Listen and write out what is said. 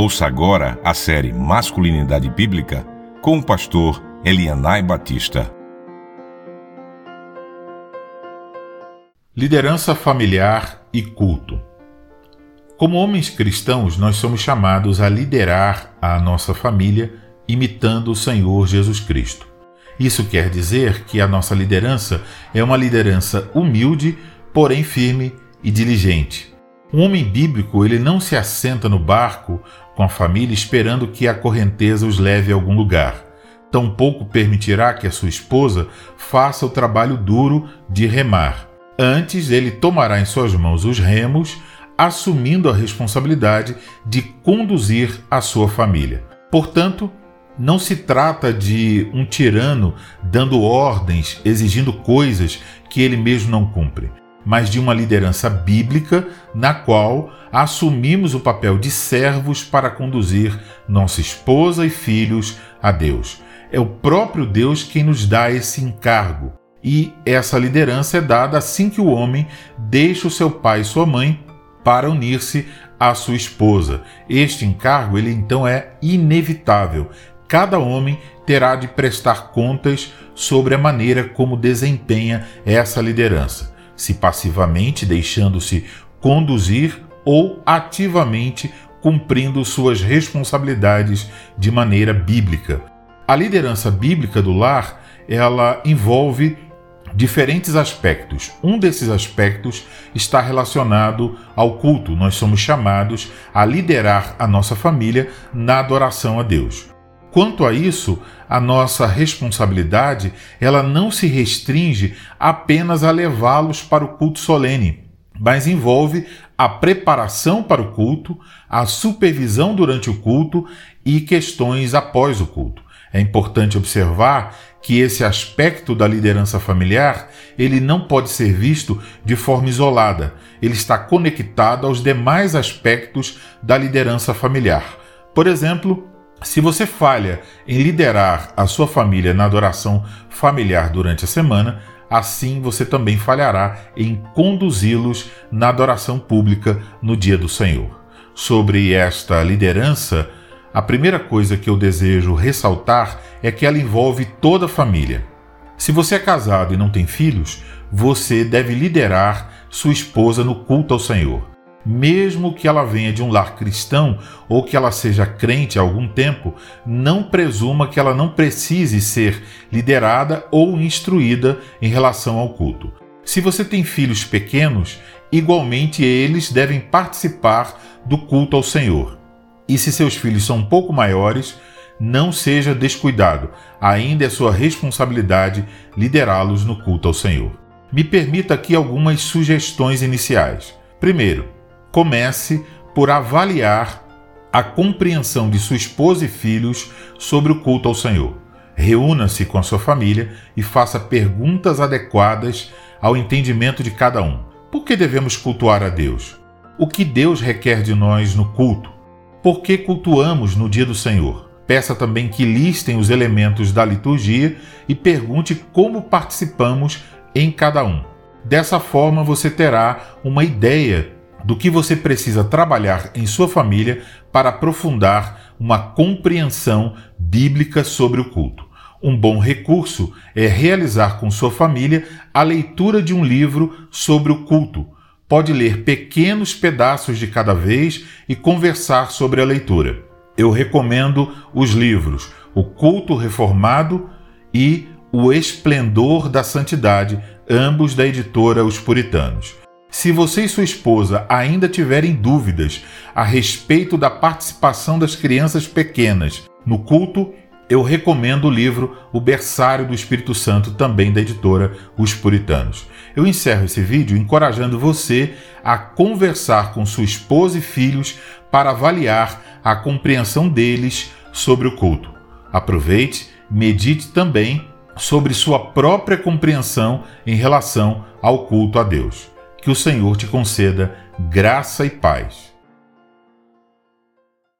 Ouça agora a série Masculinidade Bíblica com o pastor Elianai Batista. Liderança familiar e culto. Como homens cristãos, nós somos chamados a liderar a nossa família imitando o Senhor Jesus Cristo. Isso quer dizer que a nossa liderança é uma liderança humilde, porém firme e diligente. Um homem bíblico, ele não se assenta no barco com a família esperando que a correnteza os leve a algum lugar. Tampouco permitirá que a sua esposa faça o trabalho duro de remar. Antes, ele tomará em suas mãos os remos, assumindo a responsabilidade de conduzir a sua família. Portanto, não se trata de um tirano dando ordens, exigindo coisas que ele mesmo não cumpre, mas de uma liderança bíblica na qual assumimos o papel de servos para conduzir nossa esposa e filhos a Deus. É o próprio Deus quem nos dá esse encargo. E essa liderança é dada assim que o homem deixa o seu pai e sua mãe para unir-se à sua esposa. Este encargo, ele então é inevitável cada homem terá de prestar contas sobre a maneira como desempenha essa liderança, se passivamente deixando-se conduzir ou ativamente cumprindo suas responsabilidades de maneira bíblica. A liderança bíblica do lar, ela envolve diferentes aspectos. Um desses aspectos está relacionado ao culto. Nós somos chamados a liderar a nossa família na adoração a Deus. Quanto a isso, a nossa responsabilidade, ela não se restringe apenas a levá-los para o culto solene, mas envolve a preparação para o culto, a supervisão durante o culto e questões após o culto. É importante observar que esse aspecto da liderança familiar, ele não pode ser visto de forma isolada. Ele está conectado aos demais aspectos da liderança familiar. Por exemplo, se você falha em liderar a sua família na adoração familiar durante a semana, assim você também falhará em conduzi-los na adoração pública no dia do Senhor. Sobre esta liderança, a primeira coisa que eu desejo ressaltar é que ela envolve toda a família. Se você é casado e não tem filhos, você deve liderar sua esposa no culto ao Senhor mesmo que ela venha de um lar cristão ou que ela seja crente há algum tempo, não presuma que ela não precise ser liderada ou instruída em relação ao culto. Se você tem filhos pequenos, igualmente eles devem participar do culto ao Senhor. E se seus filhos são um pouco maiores, não seja descuidado, ainda é sua responsabilidade liderá-los no culto ao Senhor. Me permita aqui algumas sugestões iniciais. Primeiro, comece por avaliar a compreensão de sua esposa e filhos sobre o culto ao Senhor. Reúna-se com a sua família e faça perguntas adequadas ao entendimento de cada um. Por que devemos cultuar a Deus? O que Deus requer de nós no culto? Por que cultuamos no dia do Senhor? Peça também que listem os elementos da liturgia e pergunte como participamos em cada um. Dessa forma, você terá uma ideia do que você precisa trabalhar em sua família para aprofundar uma compreensão bíblica sobre o culto. Um bom recurso é realizar com sua família a leitura de um livro sobre o culto. Pode ler pequenos pedaços de cada vez e conversar sobre a leitura. Eu recomendo os livros O Culto Reformado e O Esplendor da Santidade, ambos da editora Os Puritanos. Se você e sua esposa ainda tiverem dúvidas a respeito da participação das crianças pequenas no culto, eu recomendo o livro O Berçário do Espírito Santo, também da editora Os Puritanos. Eu encerro esse vídeo encorajando você a conversar com sua esposa e filhos para avaliar a compreensão deles sobre o culto. Aproveite, medite também sobre sua própria compreensão em relação ao culto a Deus. Que o Senhor te conceda graça e paz.